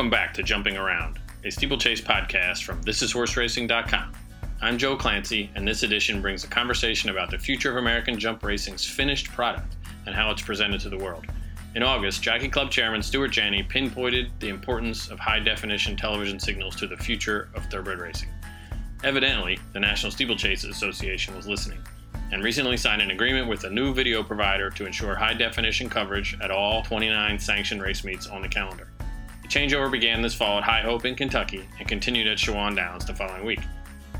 Welcome back to Jumping Around, a steeplechase podcast from thisishorseracing.com. I'm Joe Clancy, and this edition brings a conversation about the future of American jump racing's finished product and how it's presented to the world. In August, Jockey Club Chairman Stuart Janney pinpointed the importance of high definition television signals to the future of thoroughbred racing. Evidently, the National Steeplechase Association was listening and recently signed an agreement with a new video provider to ensure high definition coverage at all 29 sanctioned race meets on the calendar. Changeover began this fall at High Hope in Kentucky and continued at Shawan Downs the following week.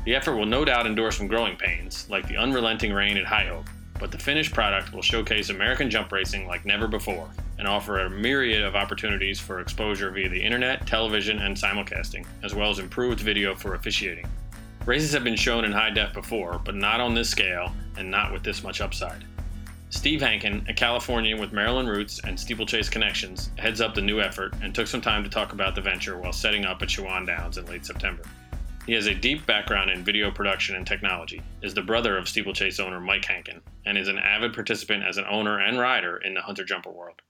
The effort will no doubt endure some growing pains, like the unrelenting rain at High Hope, but the finished product will showcase American jump racing like never before and offer a myriad of opportunities for exposure via the internet, television, and simulcasting, as well as improved video for officiating. Races have been shown in high def before, but not on this scale and not with this much upside. Steve Hankin, a Californian with Maryland roots and steeplechase connections, heads up the new effort and took some time to talk about the venture while setting up at Shawan Downs in late September. He has a deep background in video production and technology, is the brother of steeplechase owner Mike Hankin, and is an avid participant as an owner and rider in the hunter jumper world.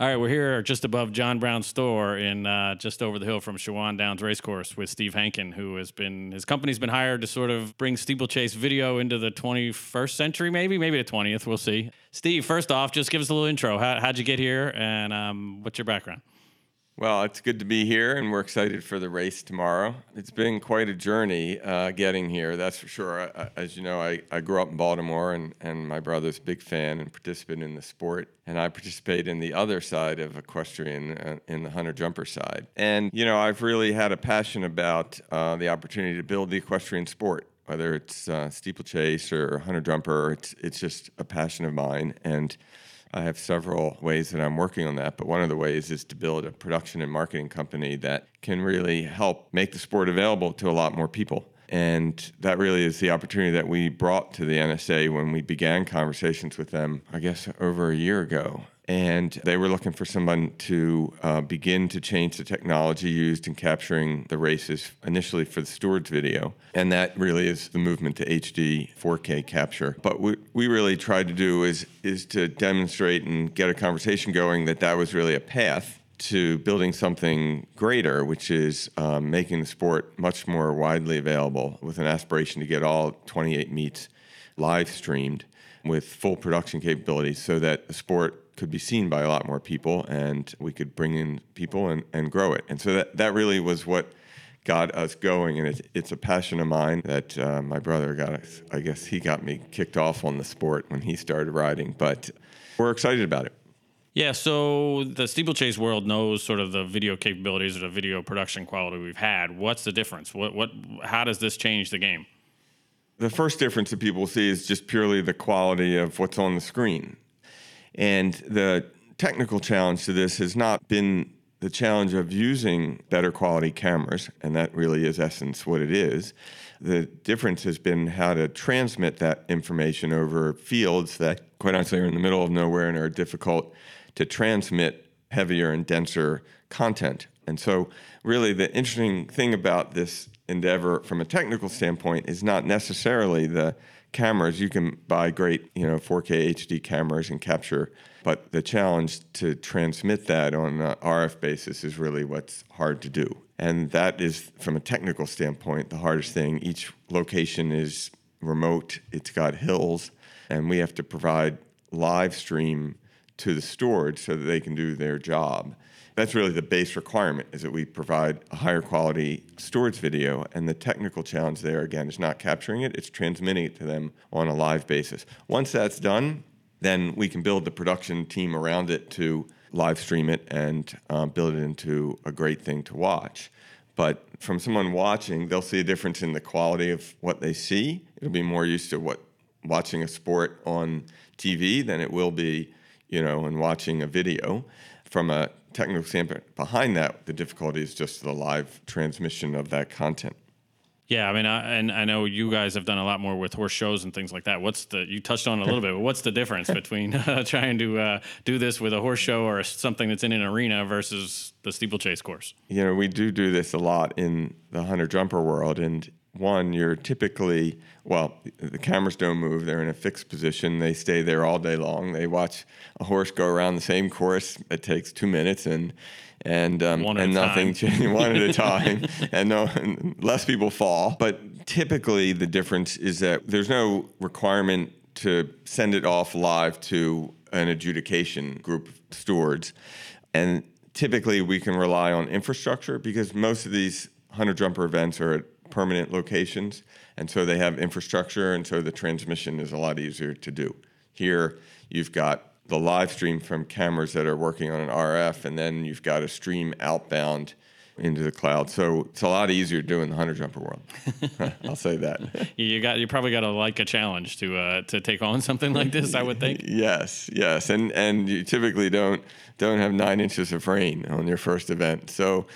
All right, we're here just above John Brown's store in uh, just over the hill from Shawan Downs Racecourse with Steve Hankin, who has been his company's been hired to sort of bring steeplechase video into the 21st century, maybe, maybe the 20th. We'll see. Steve, first off, just give us a little intro. How, would you get here, and um, what's your background? Well, it's good to be here, and we're excited for the race tomorrow. It's been quite a journey uh, getting here, that's for sure. I, as you know, I, I grew up in Baltimore, and, and my brother's a big fan and participant in the sport. And I participate in the other side of equestrian, uh, in the hunter jumper side. And, you know, I've really had a passion about uh, the opportunity to build the equestrian sport whether it's uh, steeplechase or hunter jumper, it's it's just a passion of mine. And I have several ways that I'm working on that, but one of the ways is to build a production and marketing company that can really help make the sport available to a lot more people. And that really is the opportunity that we brought to the NSA when we began conversations with them, I guess, over a year ago and they were looking for someone to uh, begin to change the technology used in capturing the races initially for the stewards video. And that really is the movement to hd 4k capture. But what we really tried to do is is to demonstrate and get a conversation going that that was really a path to building something greater, which is um, making the sport much more widely available with an aspiration to get all 28 meets live streamed with full production capabilities so that the sport could be seen by a lot more people and we could bring in people and, and grow it. And so that, that really was what got us going. And it's, it's a passion of mine that uh, my brother got, I guess he got me kicked off on the sport when he started riding, but we're excited about it. Yeah, so the steeplechase world knows sort of the video capabilities or the video production quality we've had. What's the difference? What, what, how does this change the game? The first difference that people see is just purely the quality of what's on the screen. And the technical challenge to this has not been the challenge of using better quality cameras, and that really is essence what it is. The difference has been how to transmit that information over fields that, quite honestly, are in the middle of nowhere and are difficult to transmit heavier and denser content. And so, really, the interesting thing about this endeavor from a technical standpoint is not necessarily the cameras, you can buy great, you know, 4K HD cameras and capture, but the challenge to transmit that on RF basis is really what's hard to do. And that is, from a technical standpoint, the hardest thing. Each location is remote, it's got hills, and we have to provide live stream to the stewards so that they can do their job that's really the base requirement is that we provide a higher quality stewards video and the technical challenge there again is not capturing it it's transmitting it to them on a live basis. Once that's done then we can build the production team around it to live stream it and um, build it into a great thing to watch. But from someone watching they'll see a difference in the quality of what they see. It'll be more used to what watching a sport on tv than it will be you know in watching a video. From a technical standpoint behind that, the difficulty is just the live transmission of that content. Yeah, I mean, I, and I know you guys have done a lot more with horse shows and things like that. What's the you touched on a little bit, but what's the difference between uh, trying to uh, do this with a horse show or something that's in an arena versus the steeplechase course? You know, we do do this a lot in the hunter jumper world, and one, you're typically, well, the cameras don't move. They're in a fixed position. They stay there all day long. They watch a horse go around the same course. It takes two minutes, and and um, and nothing time. cha- one at a time, and no and less people fall. But typically, the difference is that there's no requirement to send it off live to an adjudication group of stewards, and typically we can rely on infrastructure because most of these hunter jumper events are at permanent locations, and so they have infrastructure, and so the transmission is a lot easier to do. Here, you've got the live stream from cameras that are working on an RF, and then you've got a stream outbound into the cloud. So it's a lot easier to do in the hunter jumper world. I'll say that. You got you probably got to like a challenge to uh, to take on something like this. I would think. Yes, yes, and and you typically don't don't have nine inches of rain on your first event. So,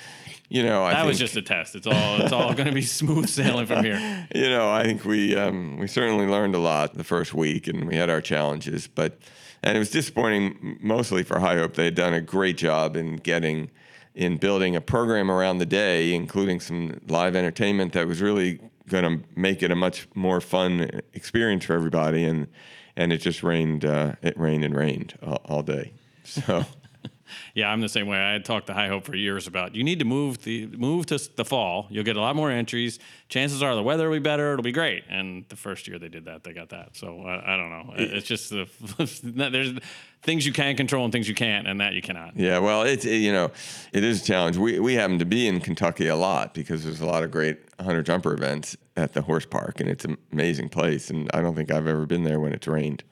you know, I That think, was just a test. It's all it's all going to be smooth sailing from here. you know, I think we um, we certainly learned a lot the first week, and we had our challenges, but and it was disappointing mostly for High Hope. They had done a great job in getting in building a program around the day, including some live entertainment that was really going to make it a much more fun experience for everybody, and and it just rained. Uh, it rained and rained all, all day. So. Yeah, I'm the same way. I had talked to High Hope for years about you need to move the move to the fall. You'll get a lot more entries. Chances are the weather will be better. It'll be great. And the first year they did that, they got that. So I, I don't know. It- It's just the there's things you can control and things you can't, and that you cannot. Yeah, well, it's it, you know, it is a challenge. We we happen to be in Kentucky a lot because there's a lot of great hunter jumper events at the horse park, and it's an amazing place. And I don't think I've ever been there when it's rained.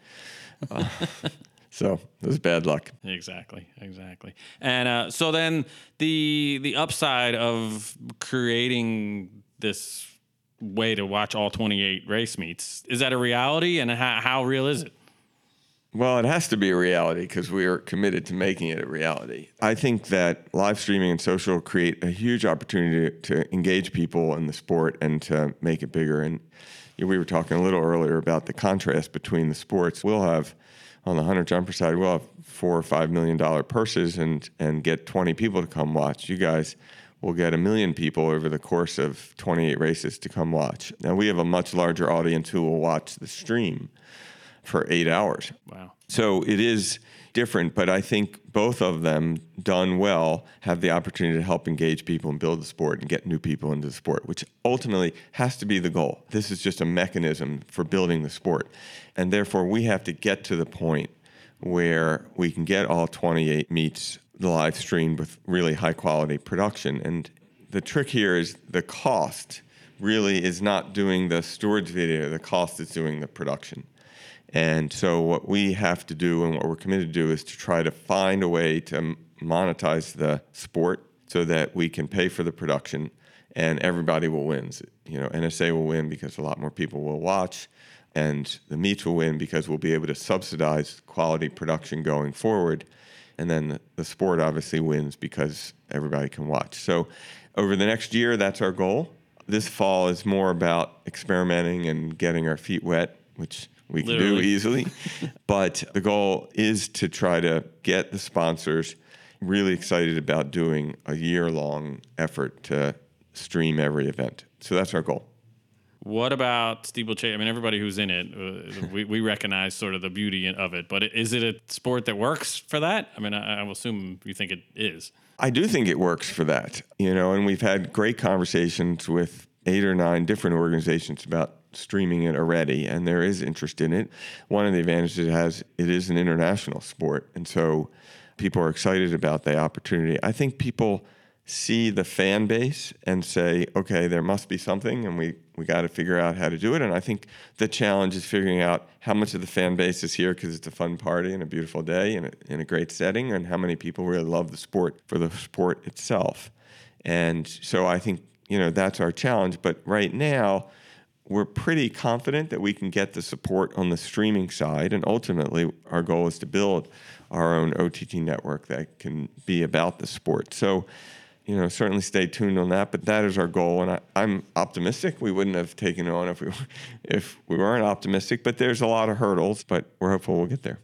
Uh, so it was bad luck. Exactly, exactly. And uh, so then the the upside of creating this way to watch all 28 race meets is that a reality, and how, how real is it? Well, it has to be a reality because we are committed to making it a reality. I think that live streaming and social create a huge opportunity to engage people in the sport and to make it bigger. And we were talking a little earlier about the contrast between the sports. We'll have on the hunter jumper side, we'll have four or five million dollar purses and and get 20 people to come watch. You guys will get a million people over the course of 28 races to come watch. Now we have a much larger audience who will watch the stream for eight hours. Wow. So it is different, but I think both of them done well have the opportunity to help engage people and build the sport and get new people into the sport, which ultimately has to be the goal. This is just a mechanism for building the sport. And therefore, we have to get to the point where we can get all 28 meets live streamed with really high quality production. And the trick here is the cost really is not doing the stewards video, the cost is doing the production. And so, what we have to do and what we're committed to do is to try to find a way to monetize the sport so that we can pay for the production and everybody will win. You know, NSA will win because a lot more people will watch, and the meets will win because we'll be able to subsidize quality production going forward. And then the, the sport obviously wins because everybody can watch. So, over the next year, that's our goal. This fall is more about experimenting and getting our feet wet, which we can do easily. but the goal is to try to get the sponsors really excited about doing a year long effort to stream every event. So that's our goal. What about steeplechase? I mean, everybody who's in it, uh, we, we recognize sort of the beauty of it, but is it a sport that works for that? I mean, I, I will assume you think it is. I do think it works for that, you know, and we've had great conversations with eight or nine different organizations about streaming it already, and there is interest in it. One of the advantages it has, it is an international sport, and so people are excited about the opportunity. I think people see the fan base and say, okay, there must be something, and we, we got to figure out how to do it. And I think the challenge is figuring out how much of the fan base is here because it's a fun party and a beautiful day and in a great setting, and how many people really love the sport for the sport itself. And so I think, you know, that's our challenge. But right now, we're pretty confident that we can get the support on the streaming side. And ultimately, our goal is to build our own OTT network that can be about the sport. So, you know, certainly stay tuned on that. But that is our goal, and I, I'm optimistic. We wouldn't have taken it on if we were, if we weren't optimistic. But there's a lot of hurdles, but we're hopeful we'll get there.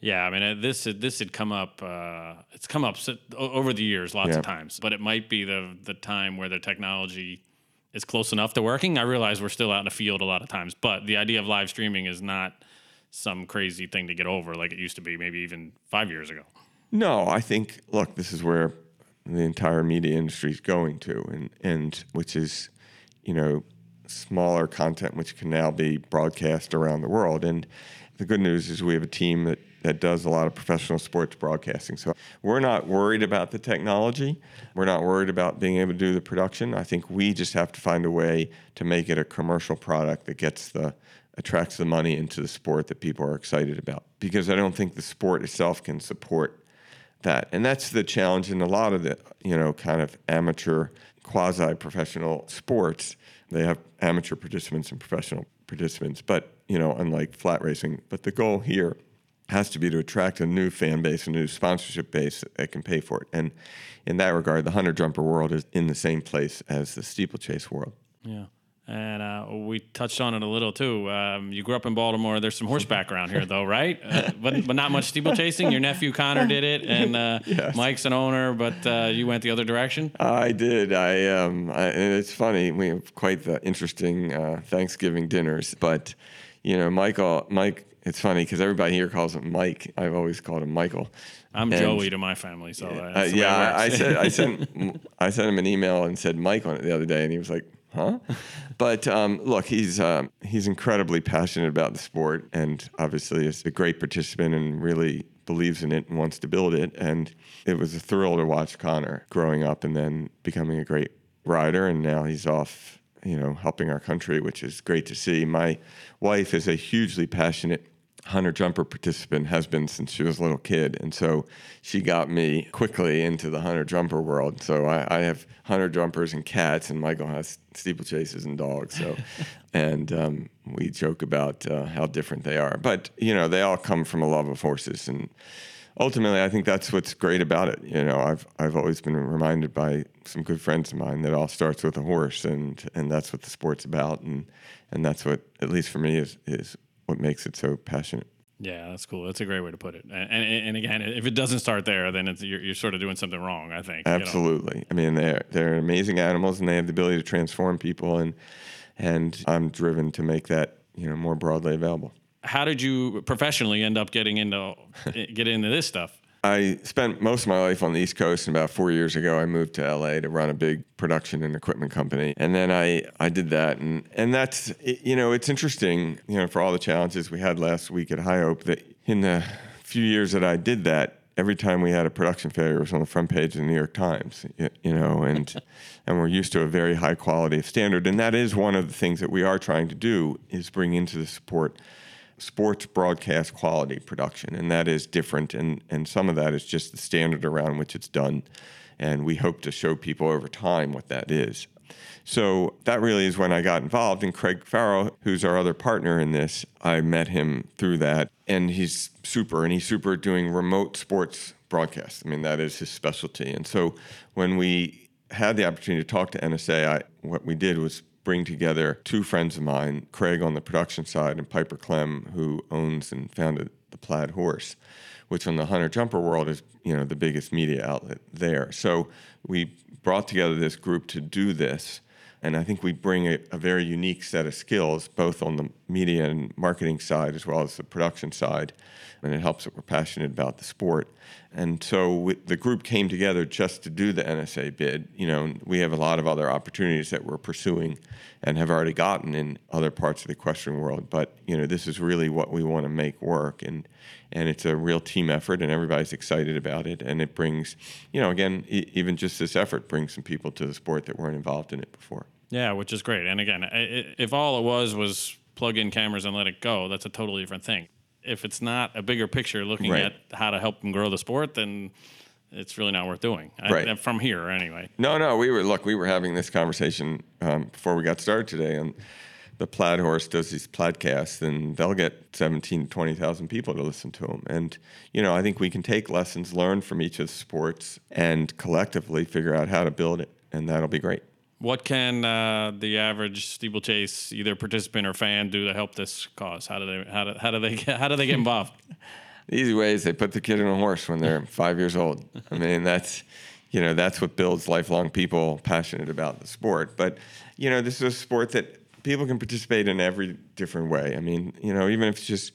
Yeah, I mean, uh, this had- this had come up. Uh, it's come up over the years, lots Yeah. of times. But it might be the the time where the technology is close enough to working. I realize we're still out in the field a lot of times, but the idea of live streaming is not some crazy thing to get over like it used to be, maybe even five years ago. No, I think look, this is where the entire media industry is going to, and and which is, you know, smaller content which can now be broadcast around the world. And the good news is we have a team that that does a lot of professional sports broadcasting. So we're not worried about the technology. We're not worried about being able to do the production. I think we just have to find a way to make it a commercial product that gets the attracts the money into the sport that people are excited about. Because I don't think the sport itself can support that. And that's the challenge in a lot of the, you know, kind of amateur quasi professional sports. They have amateur participants and professional participants, but you know, unlike flat racing. But the goal here has to be to attract a new fan base, a new sponsorship base that can pay for it. And in that regard, the hunter jumper world is in the same place as the steeplechase world. Yeah. And uh, we touched on it a little too. Um, you grew up in Baltimore. There's some horseback around here, though, right? Uh, but but not much steeplechasing. Your nephew Connor did it, and uh, yes. Mike's an owner, but uh, you went the other direction. I did. I um. I, and it's funny. We have quite the interesting uh, Thanksgiving dinners, but you know, Michael, Mike it's funny because everybody here calls him Mike. I've always called him Michael. I'm and, Joey to my family, so uh, yeah. I, I said I sent I sent him an email and said Mike on it the other day, and he was like, "Huh?" but um, look, he's um, he's incredibly passionate about the sport, and obviously is a great participant and really believes in it and wants to build it. And it was a thrill to watch Connor growing up and then becoming a great rider, and now he's off, you know, helping our country, which is great to see. My wife is a hugely passionate hunter jumper participant has been since she was a little kid. And so she got me quickly into the hunter jumper world. So I, I have hunter jumpers and cats, and Michael has steeplechases and dogs. So, and um, we joke about uh, how different they are. But, you know, they all come from a love of horses. And ultimately, I think that's what's great about it. You know, I've, I've always been reminded by some good friends of mine that all starts with a horse, and, and that's what the sport's about. And, and that's what, at least for me, is, is what makes it so passionate. Yeah, that's cool. That's a great way to put it. And, and, and again, if it doesn't start there, then you're, you're, sort of doing something wrong. I think. Absolutely. You know? I mean, they're they're amazing animals, and they have the ability to transform people. And and I'm driven to make that you know more broadly available. How did you professionally end up getting into get into this stuff? I spent most of my life on the East Coast, and about four years ago, I moved to LA to run a big production and equipment company. And then I, I did that, and and that's you know it's interesting you know for all the challenges we had last week at High Hope that in the few years that I did that, every time we had a production failure, it was on the front page of the New York Times, you know, and and we're used to a very high quality of standard, and that is one of the things that we are trying to do is bring into the support sports broadcast quality production, and that is different. And, and some of that is just the standard around which it's done. And we hope to show people over time what that is. So that really is when I got involved. And Craig Farrow, who's our other partner in this, I met him through that. And he's super, and he's super doing remote sports broadcasts. I mean, that is his specialty. And so when we had the opportunity to talk to NSA, I, what we did was bring together two friends of mine, Craig on the production side and Piper Klemm, who owns and founded the Plaid Horse, which in the hunter jumper world is you know the biggest media outlet there. So we brought together this group to do this. And I think we bring a, a, very unique set of skills, both on the media and marketing side as well as the production side. And it helps that we're passionate about the sport. And so the group came together just to do the NSA bid. You know, we have a lot of other opportunities that we're pursuing and have already gotten in other parts of the equestrian world. But you know, this is really what we want to make work, and and it's a real team effort, and everybody's excited about it. And it brings, you know, again, e- even just this effort brings some people to the sport that weren't involved in it before. Yeah, which is great. And again, if all it was was plug in cameras and let it go, that's a totally different thing if it's not a bigger picture looking right. at how to help them grow the sport, then it's really not worth doing. Right. I, from here, anyway. No, no, we were look. We were having this conversation um, before we got started today, and the Plaid Horse does these plaidcasts, and they'll get 17, 20,000 people to listen to them. And you know, I think we can take lessons learned from each of the sports and collectively figure out how to build it, and that'll be great. What can uh, the average steeplechase, either participant or fan, do to help this cause? How do they how do, how do they get, how do they get involved? the easy way is they put the kid on a horse when they're five years old. I mean, that's you know that's what builds lifelong people passionate about the sport. But you know, this is a sport that people can participate in every different way. I mean, you know, even if it's just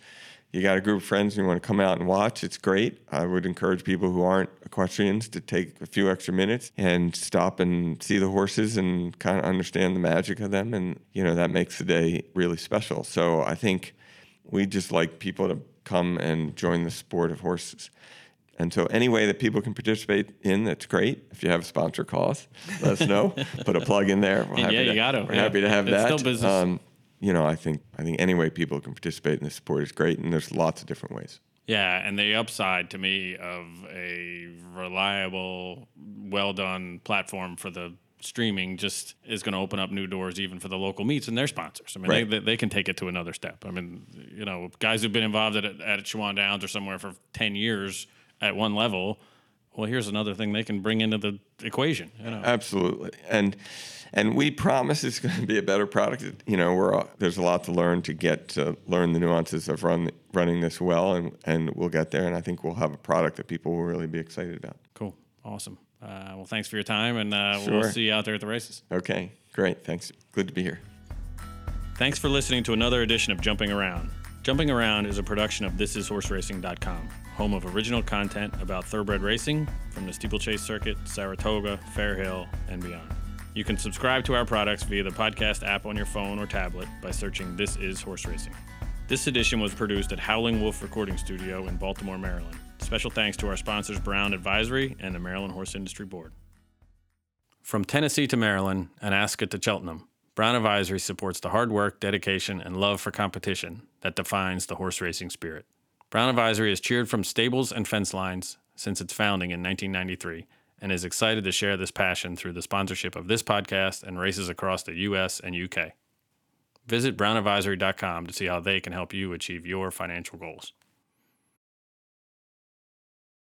you got a group of friends and you want to come out and watch, it's great. I would encourage people who aren't equestrians to take a few extra minutes and stop and see the horses and kind of understand the magic of them. And, you know, that makes the day really special. So I think we just like people to come and join the sport of horses. And so, any way that people can participate in, that's great. If you have a sponsor, call us. Let us know. Put a plug in there. We're Yeah, happy you to, got to. We're Yeah. happy to have It's that. still business. Um, you know, I think I think any way people can participate in this sport is great, and there's lots of different ways. Yeah, and the upside to me of a reliable, well done platform for the streaming just is going to open up new doors even for the local meets and their sponsors. I mean, Right. they, they, can take it to another step. I mean, you know, guys who've been involved at, at Shawan Downs or somewhere for 10 years at one level, well, here's another thing they can bring into the equation. You know? Absolutely, and and we promise it's going to be a better product. You know, we're all- there's a lot to learn to get to learn the nuances of run, running this well, and and we'll get there. And I think we'll have a product that people will really be excited about. Cool. Awesome. Uh, well, thanks for your time, and uh, Sure. we'll see you out there at the races. Okay, great. Thanks. Good to be here. Thanks for listening to another edition of Jumping Around. Jumping Around is a production of thisishorseracing.com, home of original content about thoroughbred racing from the steeplechase circuit, Saratoga, Fairhill, and beyond. You can subscribe to our products via the podcast app on your phone or tablet by searching This Is Horse Racing. This edition was produced at Howling Wolf Recording Studio in Baltimore, Maryland. Special thanks to our sponsors Brown Advisory and the Maryland Horse Industry Board. From Tennessee to Maryland and Ascot to Cheltenham, Brown Advisory supports the hard work, dedication, and love for competition that defines the horse racing spirit. Brown Advisory has cheered from stables and fence lines since its founding in 1993 and is excited to share this passion through the sponsorship of this podcast and races across the U.S. and U.K. Visit brownadvisory.com to see how they can help you achieve your financial goals.